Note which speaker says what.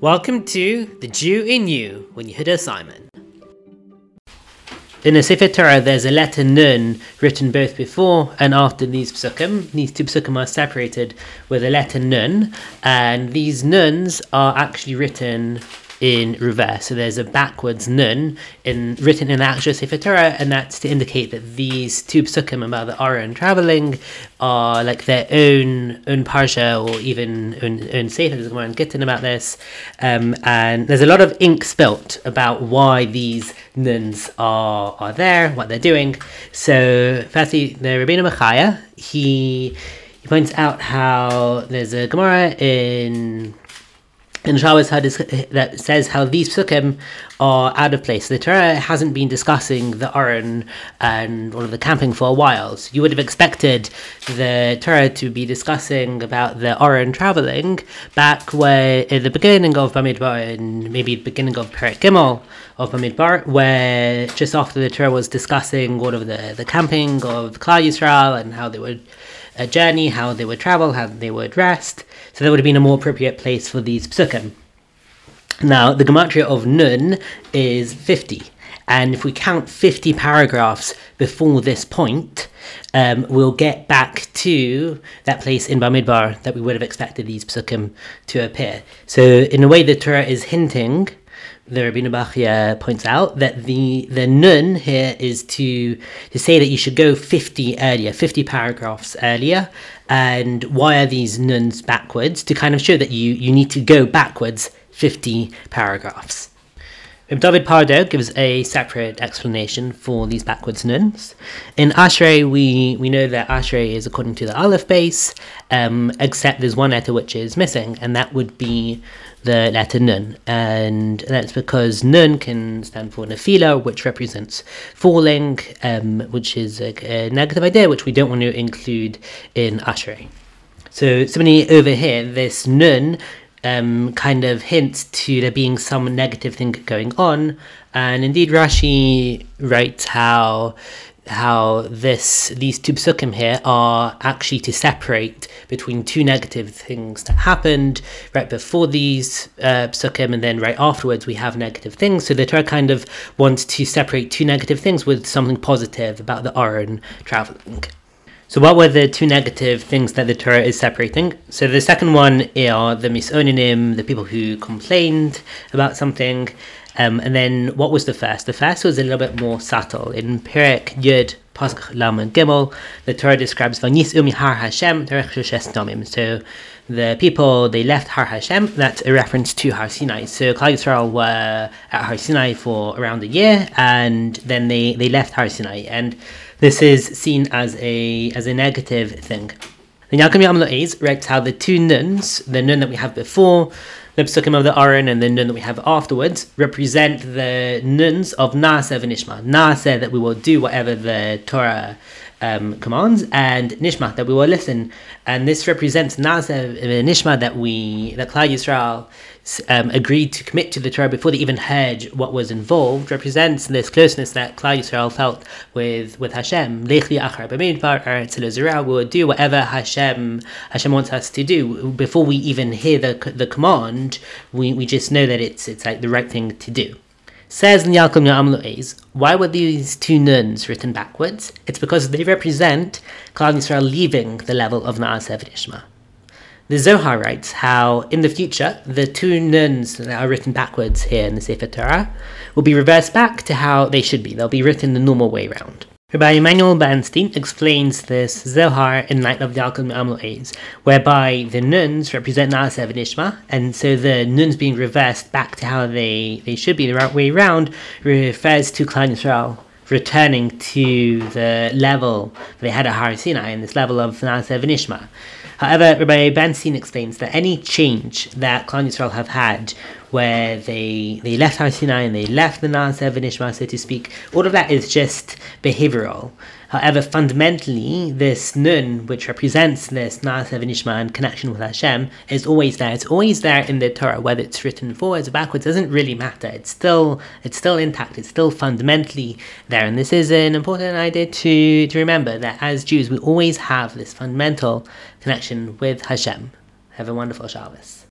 Speaker 1: Welcome to The Jew in You when you Yehuda Simon. In the Sefer Torah, there's a letter Nun written both before and after these psukim. These two psukim are separated with a letter Nun, and these Nuns are actually written in reverse. So there's a backwards nun in written in the actual Sefer Torah, and that's to indicate that these two psukim about the Aron traveling are like their own own parsha or even own, own Sefer. There's in Gittin about this, um, and there's a lot of ink spilt about why these nuns are are there, what they're doing. So firstly, the Rabbeinu Bachya, he he points out how there's a Gemara in in Shabbos that says how these psukim are out of place. The Torah hasn't been discussing the Aron and all of the camping for a while. So you would have expected the Torah to be discussing about the Aron traveling back where in the beginning of Bamidbar and maybe the beginning of Perek Gimel of Bamidbar, where just after the Torah was discussing all of the, the camping of Klal Yisrael and how they would a journey, how they would travel, how they would rest. So that would have been a more appropriate place for these psukim. Now, the gematria of Nun is 50. And if we count 50 paragraphs before this point, um, we'll get back to that place in Bamidbar that we would have expected these psukim to appear. So, in a way, the Torah is hinting the Rabbeinu Bachya points out that the the nun here is to to say that you should go 50 earlier, 50 paragraphs earlier. And why are these nuns backwards? To kind of show that you, you need to go backwards 50 paragraphs. David Pardo gives a separate explanation for these backwards nuns. In Ashrei, we, we know that Ashrei is according to the Aleph Beis, um, except there's one letter which is missing, and that would be the letter Nun. And that's because Nun can stand for Nefila, which represents falling, um, which is a, a, negative idea which we don't want to include in Ashrei. So, similarly over here, this Nun um, kind of hints to there being some negative thing going on. And indeed, Rashi writes how how this these two psukim here are actually to separate between two negative things that happened right before these uh, psukim and then right afterwards we have negative things. So the Torah kind of wants to separate two negative things with something positive about the Aron traveling. So what were the two negative things that the Torah is separating? So the second one are the misoninim, the people who complained about something. Um, and then what was the first? The first was a little bit more subtle. In Perek Yud Pasuk Lamed Gimel, the Torah describes Vanyis Umi Har Hashem So the people they left Har Hashem. That's a reference to Har Sinai. So Klal Yisrael were at Har Sinai for around a year, and then they they left Har Sinai, and this is seen as a as a negative thing. The Yalkut Me'am Lo'ez writes how the two nuns, the nun that we have before, the psukim of the Aron, and the nun that we have afterwards, represent the nuns of Naaseh and Nishma. Naaseh that we will do whatever the Torah um, commands, and Nishma that we will listen. And this represents Naaseh and Nishma that we that Klal Yisrael um, agreed to commit to the Torah before they even heard what was involved represents this closeness that Klal Yisrael felt with with Hashem. Lechli achar b'meinvar We will do whatever Hashem Hashem wants us to do before we even hear the the command. We, we just know that it's it's like the right thing to do. Says Yalkut Me'am Lo'ez, why were these two nuns written backwards? It's because they represent Klal Yisrael leaving the level of Na'aseh Ishma. The Zohar writes how in the future the two nuns that are written backwards here in the Sefer Torah will be reversed back to how they should be. They'll be written the normal way round. Rabbi Immanuel Bernstein explains this Zohar in light of the Yalkut Me'am Lo'ez, whereby the nuns represent Na'aseh and Ishma, and so the nuns being reversed back to how they, they should be the right way round refers to Klal Yisrael returning to the level they had at Har Sinai, and this level of Na'aseh and Ishma. However, Rabbi Bernstein explains that any change that Klal Yisrael have had, where they they left Sinai and they left the Na'aseh V'Nishma, so to speak, all of that is just behavioral. However, fundamentally, this nun, which represents this Na'aseh V'Nishma and connection with Hashem, is always there. It's always there in the Torah, whether it's written forwards or backwards, doesn't really matter. It's still it's still intact. It's still fundamentally there, and this is an important idea to to remember that as Jews, we always have this fundamental connection with Hashem. Have a wonderful Shabbos.